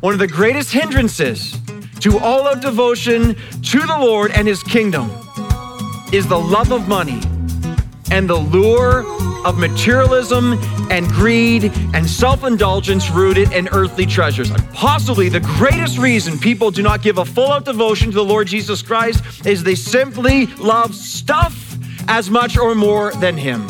one of the greatest hindrances to all of devotion to the Lord and his kingdom is the love of money and the lure of materialism and greed and self indulgence rooted in earthly treasures. Possibly the greatest reason people do not give a full out devotion to the Lord Jesus Christ is they simply love stuff as much or more than Him.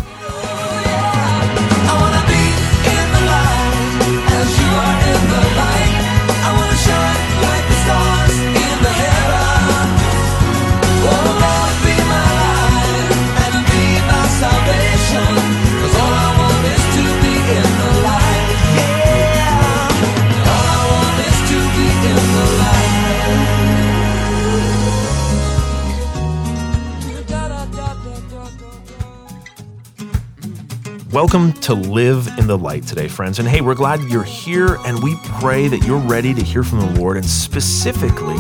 Welcome to Live in the Light today, friends. And hey, we're glad you're here, and we pray that you're ready to hear from the Lord and specifically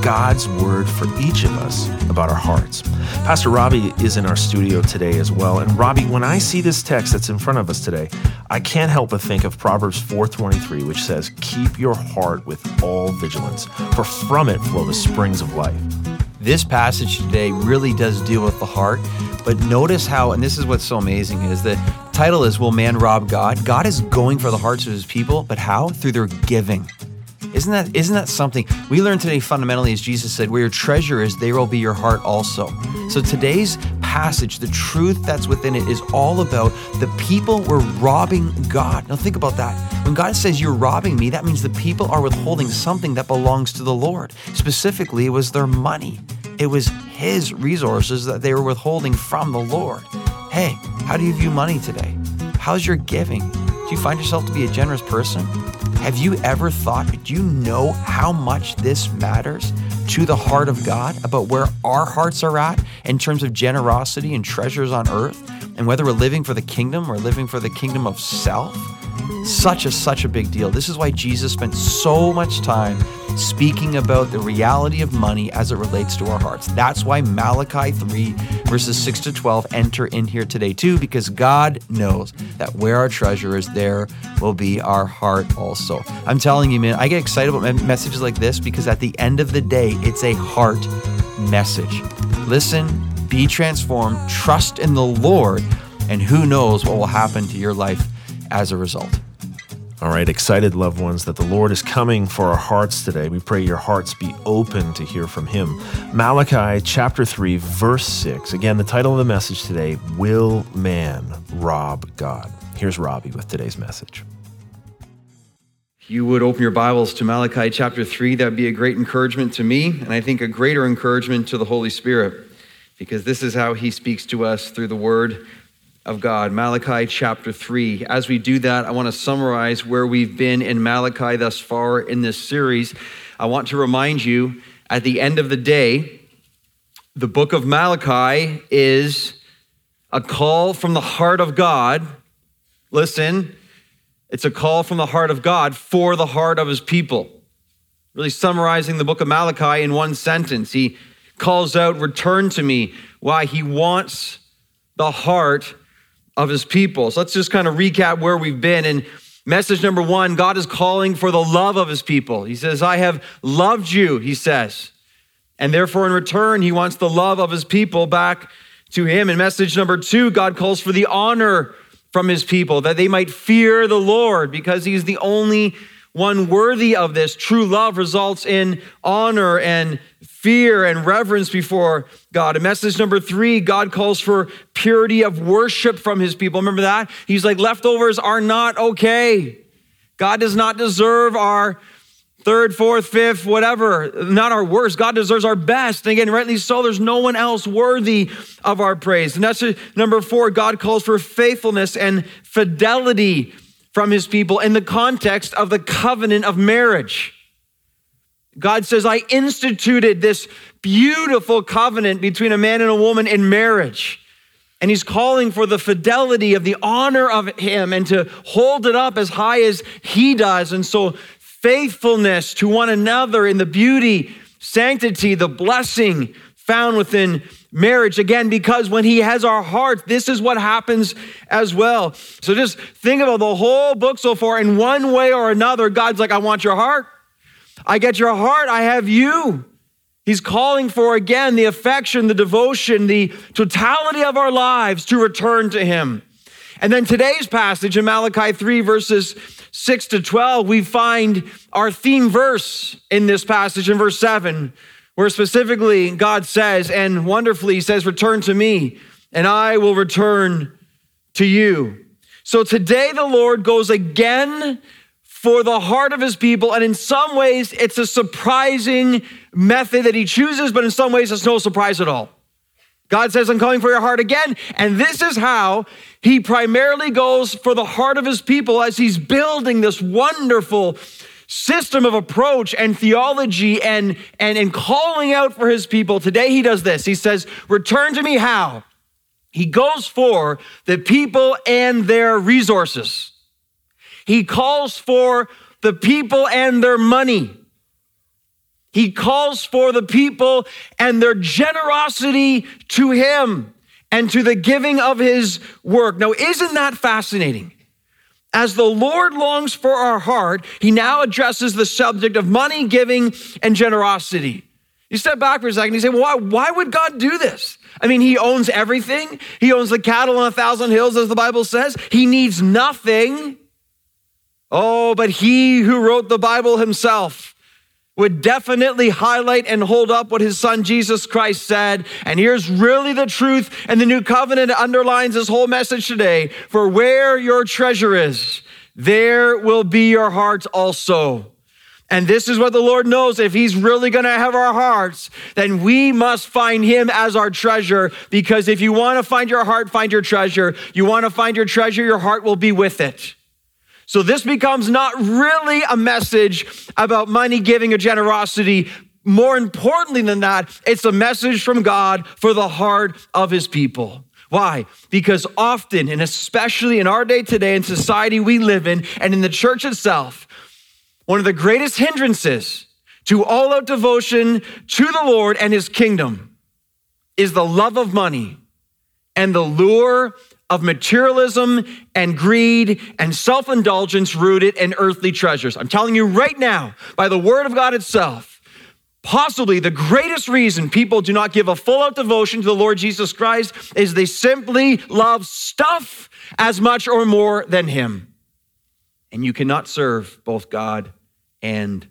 God's word for each of us about our hearts. Pastor Robbie is in our studio today as well. And Robbie, when I see this text that's in front of us today, I can't help but think of Proverbs 4:23, which says, "Keep your heart with all vigilance, for from it flow the springs of life." This passage today really does deal with the heart, but notice how, and this is what's so amazing, is the title is Will Man Rob God? God is going for the hearts of his people, but how? Through their giving. Isn't that isn't that something we learned today fundamentally as Jesus said, where your treasure is, there will be your heart also. So today's passage, the truth that's within it is all about the people were robbing God. Now think about that. When God says you're robbing me, that means the people are withholding something that belongs to the Lord. Specifically, it was their money. It was his resources that they were withholding from the Lord. Hey, how do you view money today? How's your giving? Do you find yourself to be a generous person? Have you ever thought, do you know how much this matters to the heart of God about where our hearts are at in terms of generosity and treasures on earth? And whether we're living for the kingdom or living for the kingdom of self? Such a such a big deal. This is why Jesus spent so much time speaking about the reality of money as it relates to our hearts. That's why Malachi 3, verses 6 to 12 enter in here today, too, because God knows that where our treasure is, there will be our heart also. I'm telling you, man, I get excited about messages like this because at the end of the day, it's a heart message. Listen, be transformed, trust in the Lord, and who knows what will happen to your life as a result. All right, excited loved ones that the Lord is coming for our hearts today. We pray your hearts be open to hear from Him. Malachi chapter 3, verse 6. Again, the title of the message today Will Man Rob God? Here's Robbie with today's message. You would open your Bibles to Malachi chapter 3, that'd be a great encouragement to me, and I think a greater encouragement to the Holy Spirit, because this is how He speaks to us through the Word of God, Malachi chapter 3. As we do that, I want to summarize where we've been in Malachi thus far in this series. I want to remind you at the end of the day, the book of Malachi is a call from the heart of God. Listen, it's a call from the heart of God for the heart of his people. Really summarizing the book of Malachi in one sentence. He calls out, Return to me. Why? He wants the heart of his people. So let's just kind of recap where we've been. And message number one God is calling for the love of his people. He says, I have loved you, he says. And therefore, in return, he wants the love of his people back to him. And message number two God calls for the honor from his people, that they might fear the Lord because he's the only one worthy of this. True love results in honor and fear and reverence before God. And message number three God calls for purity of worship from his people. Remember that? He's like, leftovers are not okay. God does not deserve our third, fourth, fifth, whatever, not our worst. God deserves our best. And again, rightly so, there's no one else worthy of our praise. And that's number four, God calls for faithfulness and fidelity from his people in the context of the covenant of marriage. God says, I instituted this beautiful covenant between a man and a woman in marriage. And he's calling for the fidelity of the honor of him and to hold it up as high as he does. And so, faithfulness to one another in the beauty, sanctity, the blessing found within marriage. Again, because when He has our heart, this is what happens as well. So just think about the whole book so far. In one way or another, God's like, I want your heart. I get your heart, I have you. He's calling for again the affection, the devotion, the totality of our lives to return to Him. And then today's passage in Malachi 3, verses 6 to 12, we find our theme verse in this passage in verse 7, where specifically God says, and wonderfully says, Return to me, and I will return to you. So today the Lord goes again for the heart of his people. And in some ways, it's a surprising method that he chooses, but in some ways, it's no surprise at all. God says, I'm coming for your heart again. And this is how he primarily goes for the heart of his people as he's building this wonderful system of approach and theology and, and, and calling out for his people. Today he does this. He says, Return to me how? He goes for the people and their resources. He calls for the people and their money. He calls for the people and their generosity to him and to the giving of his work. Now, isn't that fascinating? As the Lord longs for our heart, he now addresses the subject of money, giving, and generosity. You step back for a second, you say, well, why, why would God do this? I mean, he owns everything. He owns the cattle on a thousand hills, as the Bible says. He needs nothing. Oh, but he who wrote the Bible himself would definitely highlight and hold up what his son Jesus Christ said. And here's really the truth, and the new covenant underlines this whole message today. For where your treasure is, there will be your heart also. And this is what the Lord knows. If He's really going to have our hearts, then we must find Him as our treasure. Because if you want to find your heart, find your treasure. You want to find your treasure, your heart will be with it. So this becomes not really a message about money giving or generosity. More importantly than that, it's a message from God for the heart of his people. Why? Because often, and especially in our day today, in society we live in, and in the church itself, one of the greatest hindrances to all out devotion to the Lord and his kingdom is the love of money and the lure of materialism and greed and self indulgence rooted in earthly treasures. I'm telling you right now, by the word of God itself, possibly the greatest reason people do not give a full out devotion to the Lord Jesus Christ is they simply love stuff as much or more than Him. And you cannot serve both God and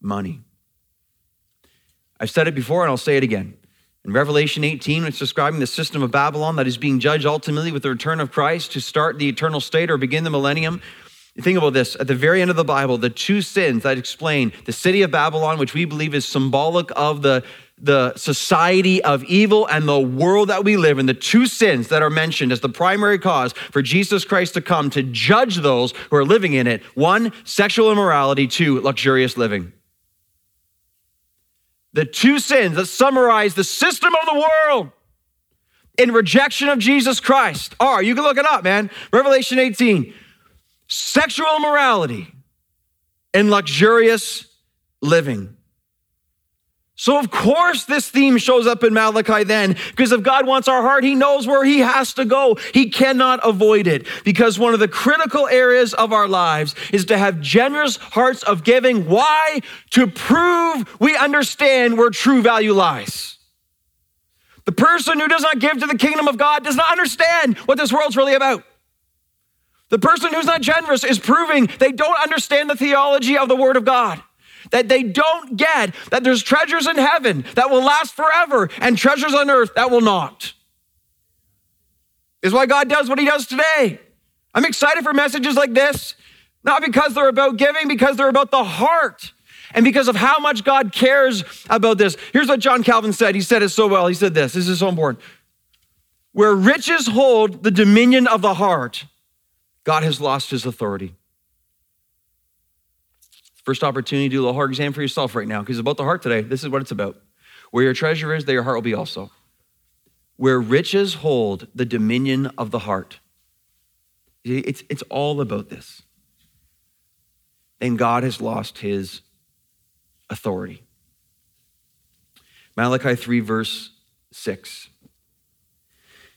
money. I've said it before and I'll say it again. In Revelation 18, it's describing the system of Babylon that is being judged ultimately with the return of Christ to start the eternal state or begin the millennium. Think about this. At the very end of the Bible, the two sins that explain the city of Babylon, which we believe is symbolic of the, the society of evil and the world that we live in, the two sins that are mentioned as the primary cause for Jesus Christ to come to judge those who are living in it one, sexual immorality, two, luxurious living. The two sins that summarize the system of the world in rejection of Jesus Christ are, you can look it up, man, Revelation 18, sexual immorality and luxurious living. So, of course, this theme shows up in Malachi then, because if God wants our heart, He knows where He has to go. He cannot avoid it, because one of the critical areas of our lives is to have generous hearts of giving. Why? To prove we understand where true value lies. The person who does not give to the kingdom of God does not understand what this world's really about. The person who's not generous is proving they don't understand the theology of the Word of God that they don't get that there's treasures in heaven that will last forever and treasures on earth that will not. Is why God does what he does today. I'm excited for messages like this, not because they're about giving, because they're about the heart and because of how much God cares about this. Here's what John Calvin said. He said it so well. He said this. This is so important. Where riches hold the dominion of the heart, God has lost his authority. First opportunity to do a little heart exam for yourself right now, because it's about the heart today. This is what it's about. Where your treasure is, there your heart will be also. Where riches hold the dominion of the heart. It's, it's all about this. And God has lost his authority. Malachi 3, verse 6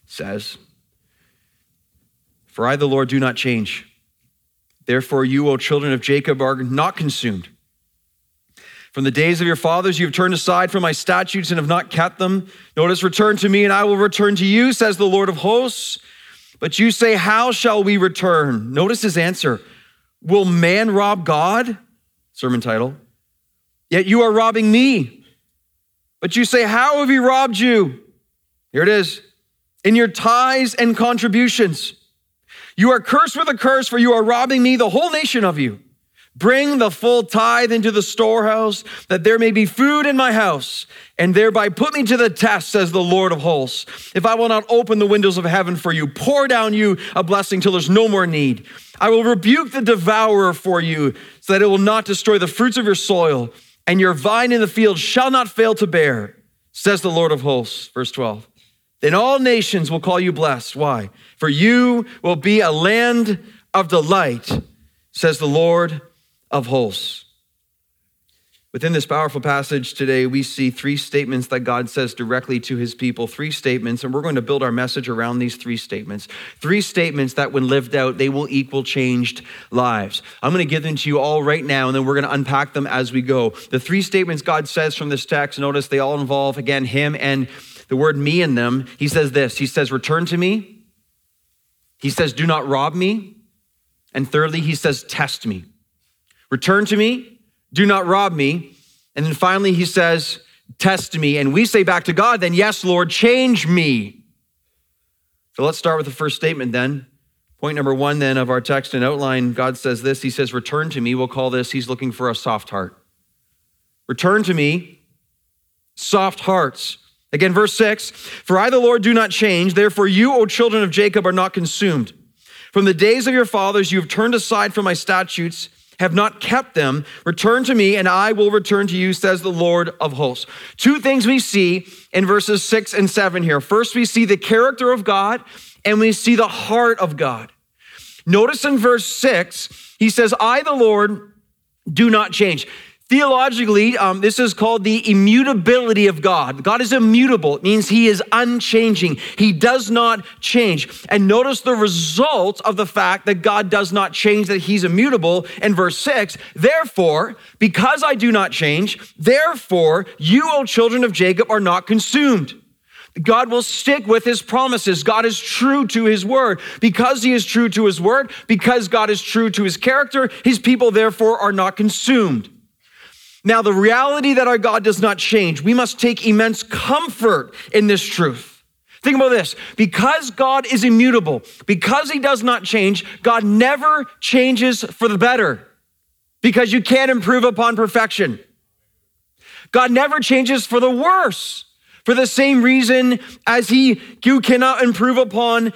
says, For I, the Lord, do not change. Therefore, you, O children of Jacob, are not consumed. From the days of your fathers, you have turned aside from my statutes and have not kept them. Notice, return to me, and I will return to you, says the Lord of hosts. But you say, How shall we return? Notice his answer Will man rob God? Sermon title. Yet you are robbing me. But you say, How have we robbed you? Here it is in your tithes and contributions. You are cursed with a curse, for you are robbing me, the whole nation of you. Bring the full tithe into the storehouse, that there may be food in my house, and thereby put me to the test, says the Lord of hosts. If I will not open the windows of heaven for you, pour down you a blessing till there's no more need. I will rebuke the devourer for you, so that it will not destroy the fruits of your soil, and your vine in the field shall not fail to bear, says the Lord of hosts. Verse 12. Then all nations will call you blessed. Why? For you will be a land of delight, says the Lord of hosts. Within this powerful passage today, we see three statements that God says directly to his people. Three statements, and we're going to build our message around these three statements. Three statements that, when lived out, they will equal changed lives. I'm going to give them to you all right now, and then we're going to unpack them as we go. The three statements God says from this text, notice they all involve, again, him and the word me in them. He says this He says, Return to me. He says, Do not rob me. And thirdly, he says, Test me. Return to me, do not rob me. And then finally, he says, Test me. And we say back to God, then, Yes, Lord, change me. So let's start with the first statement then. Point number one, then, of our text and outline God says this He says, Return to me. We'll call this, He's looking for a soft heart. Return to me, soft hearts. Again, verse six For I, the Lord, do not change. Therefore, you, O children of Jacob, are not consumed. From the days of your fathers, you have turned aside from my statutes have not kept them. Return to me, and I will return to you, says the Lord of hosts. Two things we see in verses six and seven here. First, we see the character of God, and we see the heart of God. Notice in verse six, he says, I, the Lord, do not change. Theologically, um, this is called the immutability of God. God is immutable. It means he is unchanging. He does not change. And notice the result of the fact that God does not change, that he's immutable in verse six. Therefore, because I do not change, therefore, you, O children of Jacob, are not consumed. God will stick with his promises. God is true to his word. Because he is true to his word, because God is true to his character, his people therefore are not consumed. Now, the reality that our God does not change, we must take immense comfort in this truth. Think about this. Because God is immutable, because he does not change, God never changes for the better because you can't improve upon perfection. God never changes for the worse for the same reason as he you cannot improve upon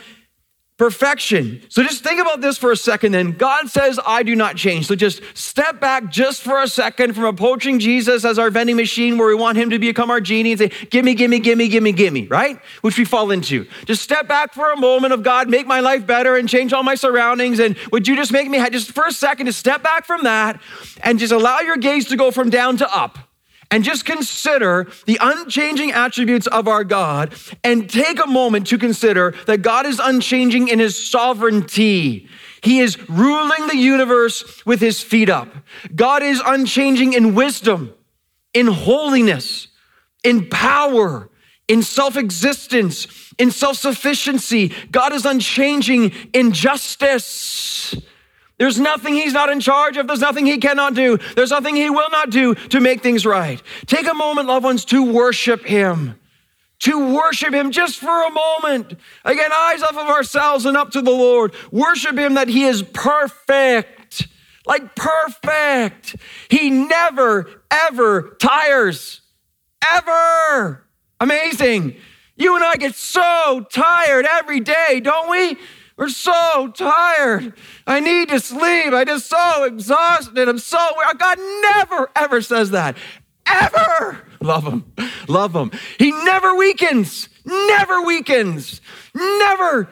perfection. So just think about this for a second then. God says, I do not change. So just step back just for a second from approaching Jesus as our vending machine where we want him to become our genie and say, gimme, gimme, gimme, gimme, gimme, right? Which we fall into. Just step back for a moment of God, make my life better and change all my surroundings. And would you just make me, just for a second, to step back from that and just allow your gaze to go from down to up and just consider the unchanging attributes of our God and take a moment to consider that God is unchanging in his sovereignty. He is ruling the universe with his feet up. God is unchanging in wisdom, in holiness, in power, in self existence, in self sufficiency. God is unchanging in justice. There's nothing he's not in charge of. There's nothing he cannot do. There's nothing he will not do to make things right. Take a moment, loved ones, to worship him. To worship him just for a moment. Again, eyes off of ourselves and up to the Lord. Worship him that he is perfect. Like perfect. He never, ever tires. Ever. Amazing. You and I get so tired every day, don't we? We're so tired. I need to sleep. I just so exhausted. I'm so God never ever says that. Ever. Love him. Love him. He never weakens. Never weakens. Never.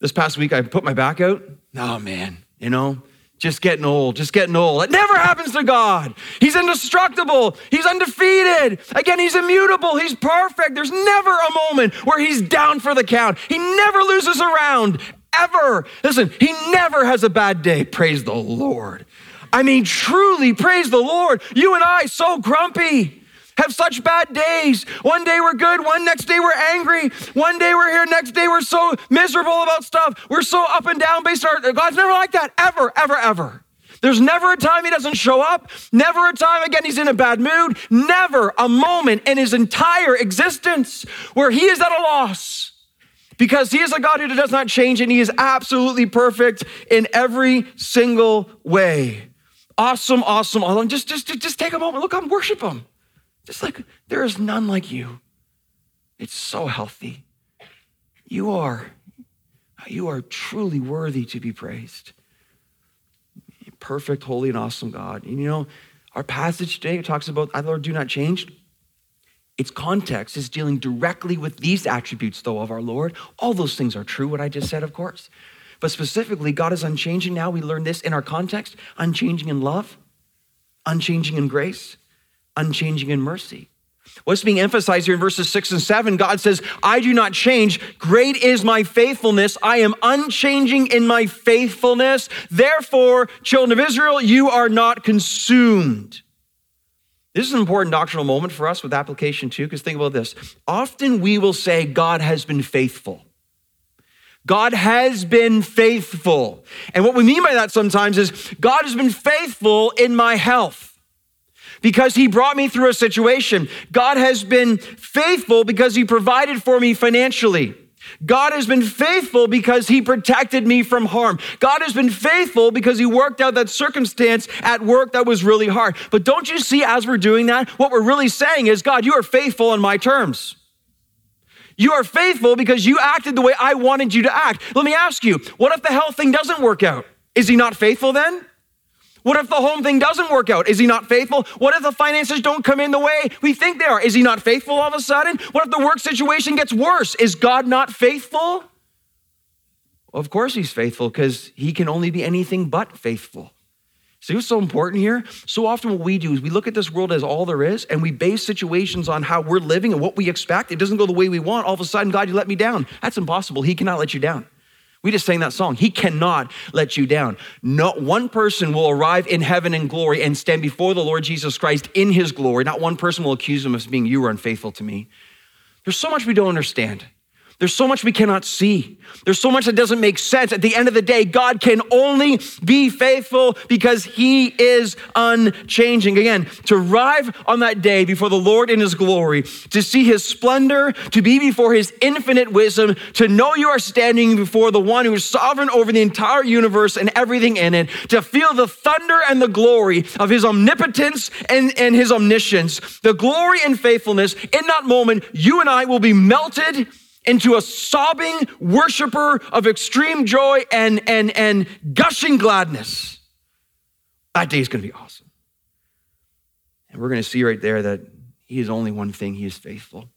This past week I put my back out. Oh man, you know, just getting old, just getting old. It never happens to God. He's indestructible. He's undefeated. Again, he's immutable. He's perfect. There's never a moment where he's down for the count. He never loses around ever. Listen, he never has a bad day. Praise the Lord. I mean, truly, praise the Lord. You and I, so grumpy have such bad days. One day we're good, one next day we're angry. One day we're here, next day we're so miserable about stuff. We're so up and down based on our, God's never like that, ever, ever, ever. There's never a time he doesn't show up. Never a time again he's in a bad mood. Never a moment in his entire existence where he is at a loss because he is a God who does not change and he is absolutely perfect in every single way. Awesome, awesome, awesome. Just, just, just take a moment, look up worship him. Just like there is none like you. It's so healthy. You are, you are truly worthy to be praised. Perfect, holy, and awesome God. And you know, our passage today talks about, I, Lord, do not change. Its context is dealing directly with these attributes, though, of our Lord. All those things are true, what I just said, of course. But specifically, God is unchanging now. We learn this in our context unchanging in love, unchanging in grace, unchanging in mercy. What's being emphasized here in verses six and seven? God says, I do not change. Great is my faithfulness. I am unchanging in my faithfulness. Therefore, children of Israel, you are not consumed. This is an important doctrinal moment for us with application too, because think about this. Often we will say, God has been faithful. God has been faithful. And what we mean by that sometimes is God has been faithful in my health because he brought me through a situation. God has been faithful because he provided for me financially. God has been faithful because he protected me from harm. God has been faithful because he worked out that circumstance at work that was really hard. But don't you see, as we're doing that, what we're really saying is, God, you are faithful on my terms. You are faithful because you acted the way I wanted you to act. Let me ask you, what if the health thing doesn't work out? Is he not faithful then? What if the home thing doesn't work out? Is he not faithful? What if the finances don't come in the way we think they are? Is he not faithful all of a sudden? What if the work situation gets worse? Is God not faithful? Well, of course he's faithful because he can only be anything but faithful. See what's so important here? So often, what we do is we look at this world as all there is, and we base situations on how we're living and what we expect. It doesn't go the way we want. All of a sudden, God, you let me down. That's impossible. He cannot let you down. We just sang that song. He cannot let you down. Not one person will arrive in heaven in glory and stand before the Lord Jesus Christ in his glory. Not one person will accuse him of being, You were unfaithful to me. There's so much we don't understand. There's so much we cannot see. There's so much that doesn't make sense. At the end of the day, God can only be faithful because He is unchanging. Again, to arrive on that day before the Lord in His glory, to see His splendor, to be before His infinite wisdom, to know you are standing before the one who is sovereign over the entire universe and everything in it, to feel the thunder and the glory of His omnipotence and, and His omniscience, the glory and faithfulness, in that moment, you and I will be melted into a sobbing worshiper of extreme joy and, and, and gushing gladness. That day is going to be awesome. And we're going to see right there that he is only one thing, he is faithful.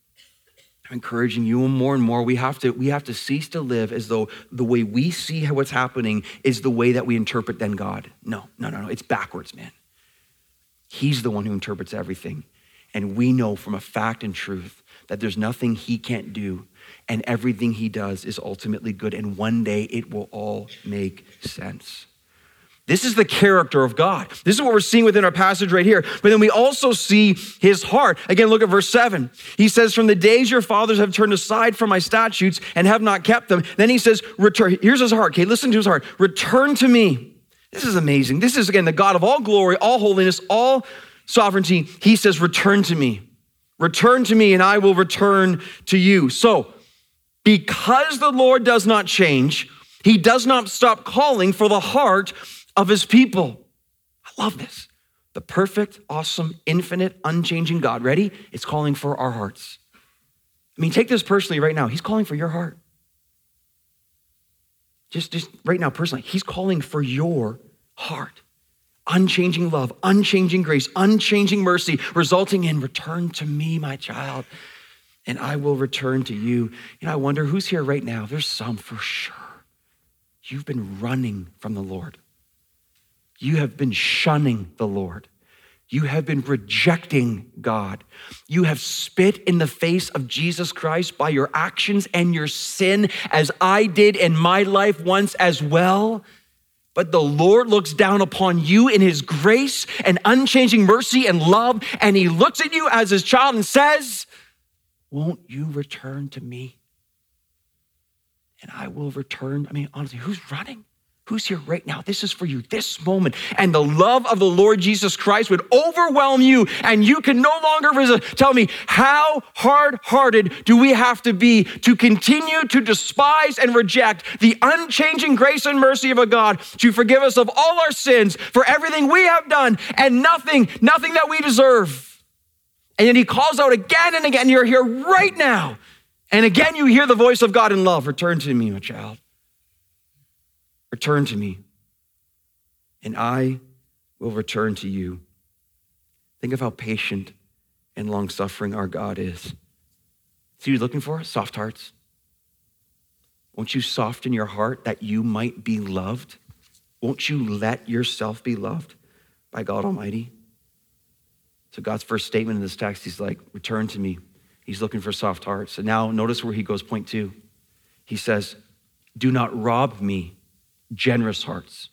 I'm encouraging you more and more. We have to, we have to cease to live as though the way we see what's happening is the way that we interpret then God. No, no, no, no. It's backwards, man. He's the one who interprets everything. And we know from a fact and truth that there's nothing he can't do and everything he does is ultimately good. And one day it will all make sense. This is the character of God. This is what we're seeing within our passage right here. But then we also see his heart. Again, look at verse 7. He says, From the days your fathers have turned aside from my statutes and have not kept them. Then he says, Return. Here's his heart. Okay, listen to his heart. Return to me. This is amazing. This is, again, the God of all glory, all holiness, all sovereignty. He says, Return to me. Return to me, and I will return to you. So, because the Lord does not change, he does not stop calling for the heart of his people. I love this. The perfect, awesome, infinite, unchanging God. Ready? It's calling for our hearts. I mean, take this personally right now. He's calling for your heart. Just, just right now, personally, he's calling for your heart. Unchanging love, unchanging grace, unchanging mercy, resulting in return to me, my child and I will return to you. And I wonder who's here right now. There's some for sure. You've been running from the Lord. You have been shunning the Lord. You have been rejecting God. You have spit in the face of Jesus Christ by your actions and your sin, as I did in my life once as well. But the Lord looks down upon you in his grace and unchanging mercy and love, and he looks at you as his child and says, Won't you return to me? And I will return. I mean, honestly, who's running? Who's here right now? This is for you, this moment. And the love of the Lord Jesus Christ would overwhelm you, and you can no longer resist. Tell me, how hard hearted do we have to be to continue to despise and reject the unchanging grace and mercy of a God to forgive us of all our sins for everything we have done and nothing, nothing that we deserve? And then he calls out again and again, you're here right now. And again, you hear the voice of God in love return to me, my child. Return to me, and I will return to you. Think of how patient and long suffering our God is. See what he's looking for? Soft hearts. Won't you soften your heart that you might be loved? Won't you let yourself be loved by God Almighty? So, God's first statement in this text, he's like, Return to me. He's looking for soft hearts. And now, notice where he goes, point two. He says, Do not rob me generous hearts.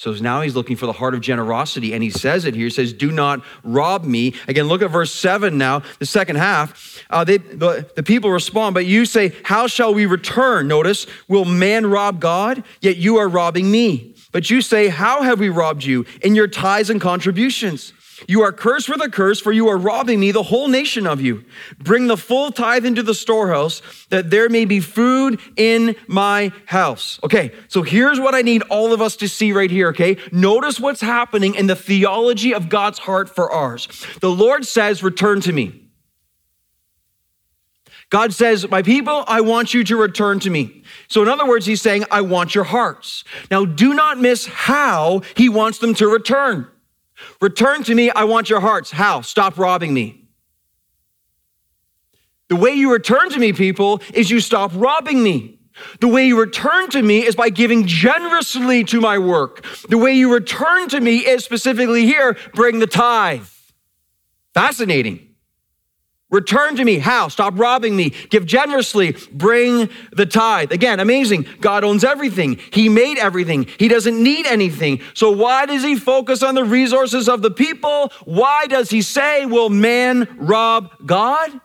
So now he's looking for the heart of generosity, and he says it here. He says, Do not rob me. Again, look at verse 7 now, the second half. Uh, they, the, the people respond, but you say, How shall we return? Notice, will man rob God? Yet you are robbing me. But you say, How have we robbed you? In your tithes and contributions. You are cursed with a curse, for you are robbing me, the whole nation of you. Bring the full tithe into the storehouse, that there may be food in my house. Okay, so here's what I need all of us to see right here, okay? Notice what's happening in the theology of God's heart for ours. The Lord says, Return to me. God says, My people, I want you to return to me. So, in other words, He's saying, I want your hearts. Now, do not miss how He wants them to return. Return to me, I want your hearts. How? Stop robbing me. The way you return to me, people, is you stop robbing me. The way you return to me is by giving generously to my work. The way you return to me is specifically here bring the tithe. Fascinating. Return to me. How? Stop robbing me. Give generously. Bring the tithe. Again, amazing. God owns everything. He made everything. He doesn't need anything. So why does he focus on the resources of the people? Why does he say, will man rob God?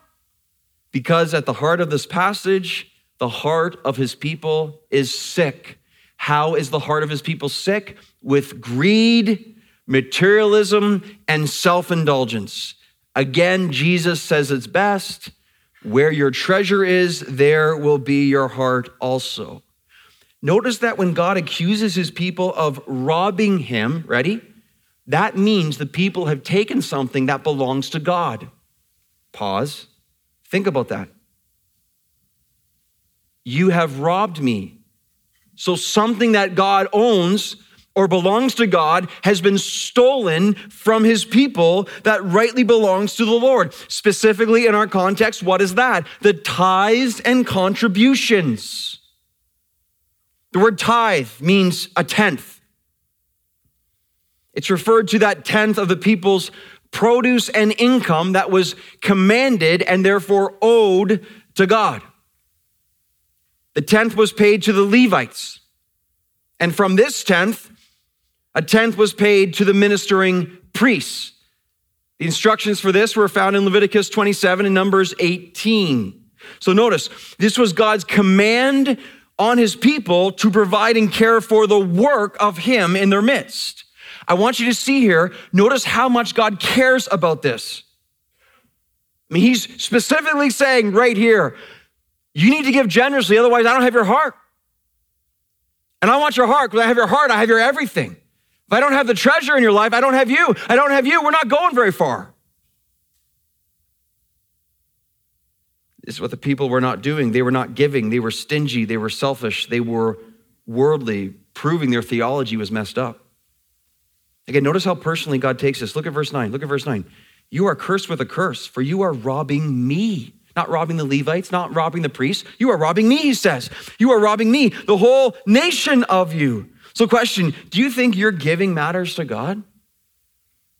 Because at the heart of this passage, the heart of his people is sick. How is the heart of his people sick? With greed, materialism, and self indulgence. Again, Jesus says it's best where your treasure is, there will be your heart also. Notice that when God accuses his people of robbing him, ready? That means the people have taken something that belongs to God. Pause. Think about that. You have robbed me. So something that God owns or belongs to God has been stolen from his people that rightly belongs to the Lord. Specifically in our context, what is that? The tithes and contributions. The word tithe means a tenth. It's referred to that tenth of the people's produce and income that was commanded and therefore owed to God. The tenth was paid to the Levites. And from this tenth, a tenth was paid to the ministering priests. The instructions for this were found in Leviticus 27 and Numbers 18. So notice, this was God's command on his people to provide and care for the work of him in their midst. I want you to see here, notice how much God cares about this. I mean, he's specifically saying right here, you need to give generously, otherwise, I don't have your heart. And I want your heart. Because I have your heart, I have your everything. If I don't have the treasure in your life, I don't have you. I don't have you. We're not going very far. This is what the people were not doing. They were not giving. They were stingy. They were selfish. They were worldly, proving their theology was messed up. Again, notice how personally God takes this. Look at verse 9. Look at verse 9. You are cursed with a curse, for you are robbing me. Not robbing the Levites, not robbing the priests. You are robbing me, he says. You are robbing me, the whole nation of you. So, question Do you think your giving matters to God?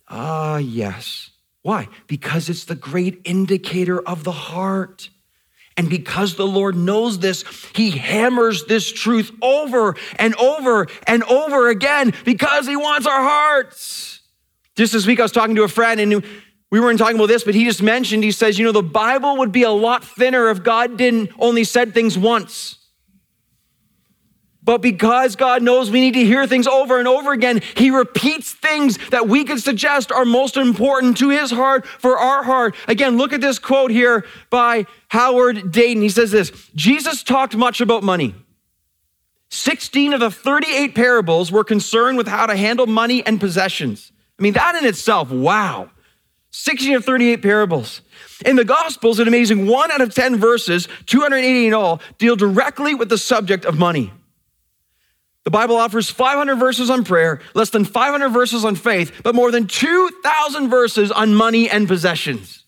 Ah, uh, yes. Why? Because it's the great indicator of the heart. And because the Lord knows this, he hammers this truth over and over and over again because he wants our hearts. Just this week, I was talking to a friend and we weren't talking about this, but he just mentioned, he says, you know, the Bible would be a lot thinner if God didn't only said things once. But because God knows we need to hear things over and over again, He repeats things that we could suggest are most important to His heart for our heart. Again, look at this quote here by Howard Dayton. He says this Jesus talked much about money. 16 of the 38 parables were concerned with how to handle money and possessions. I mean, that in itself, wow. 16 of 38 parables. In the Gospels, an amazing one out of 10 verses, 280 in all, deal directly with the subject of money. The Bible offers 500 verses on prayer, less than 500 verses on faith, but more than 2,000 verses on money and possessions.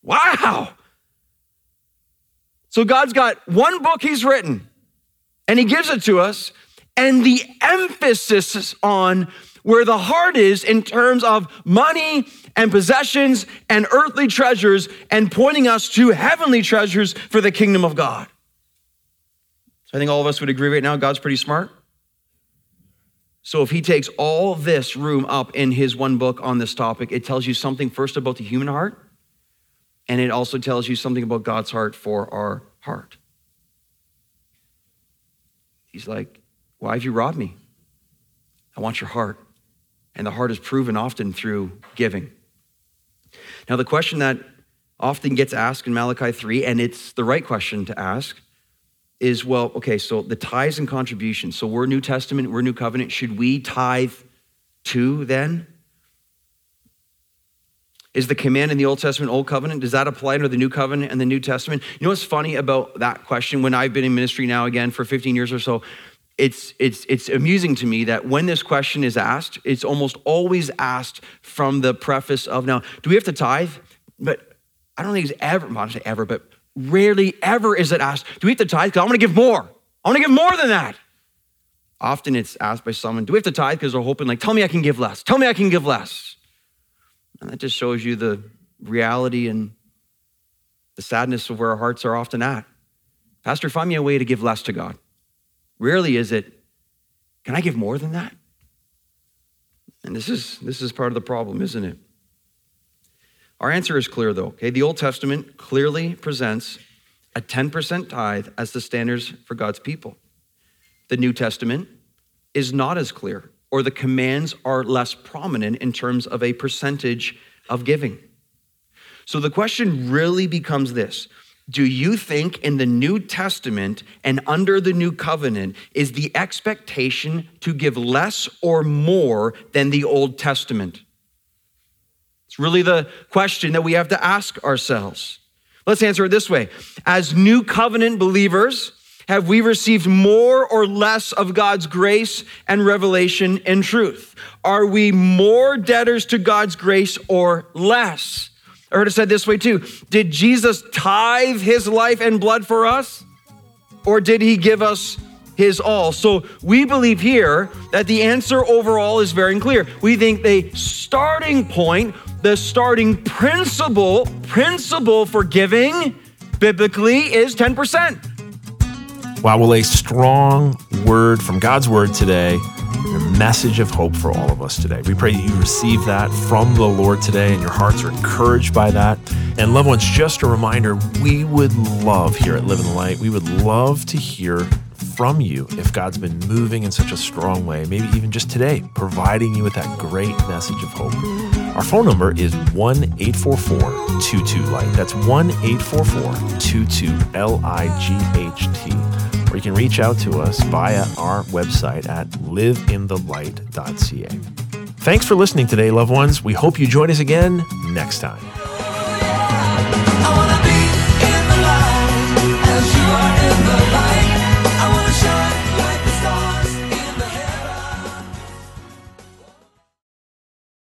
Wow. So God's got one book He's written, and He gives it to us, and the emphasis on where the heart is in terms of money and possessions and earthly treasures, and pointing us to heavenly treasures for the kingdom of God. So I think all of us would agree right now God's pretty smart. So if he takes all this room up in his one book on this topic, it tells you something first about the human heart, and it also tells you something about God's heart for our heart. He's like, Why have you robbed me? I want your heart. And the heart is proven often through giving. Now, the question that often gets asked in Malachi 3, and it's the right question to ask, is well, okay, so the tithes and contributions. So we're New Testament, we're New Covenant. Should we tithe too then? Is the command in the Old Testament Old Covenant? Does that apply under the New Covenant and the New Testament? You know what's funny about that question? When I've been in ministry now again for 15 years or so, it's, it's, it's amusing to me that when this question is asked, it's almost always asked from the preface of now, do we have to tithe? But I don't think it's ever, don't say ever, but Rarely ever is it asked, Do we have to tithe? Because I want to give more. I want to give more than that. Often it's asked by someone, Do we have to tithe? Because they're hoping, like, tell me I can give less. Tell me I can give less. And that just shows you the reality and the sadness of where our hearts are often at. Pastor, find me a way to give less to God. Rarely is it, can I give more than that? And this is this is part of the problem, isn't it? Our answer is clear, though. Okay, the Old Testament clearly presents a 10% tithe as the standards for God's people. The New Testament is not as clear, or the commands are less prominent in terms of a percentage of giving. So the question really becomes this Do you think in the New Testament and under the New Covenant is the expectation to give less or more than the Old Testament? It's really the question that we have to ask ourselves. Let's answer it this way As new covenant believers, have we received more or less of God's grace and revelation and truth? Are we more debtors to God's grace or less? I heard it said this way too Did Jesus tithe his life and blood for us? Or did he give us his all. So we believe here that the answer overall is very clear. We think the starting point, the starting principle, principle for giving biblically is 10%. Wow, well, a strong word from God's word today, a message of hope for all of us today. We pray that you receive that from the Lord today and your hearts are encouraged by that. And loved ones, just a reminder, we would love here at Live in the Light, we would love to hear from you if God's been moving in such a strong way, maybe even just today, providing you with that great message of hope. Our phone number is 1 844 22 Light. That's 1 844 22 L I G H T. Or you can reach out to us via our website at liveinthelight.ca. Thanks for listening today, loved ones. We hope you join us again next time.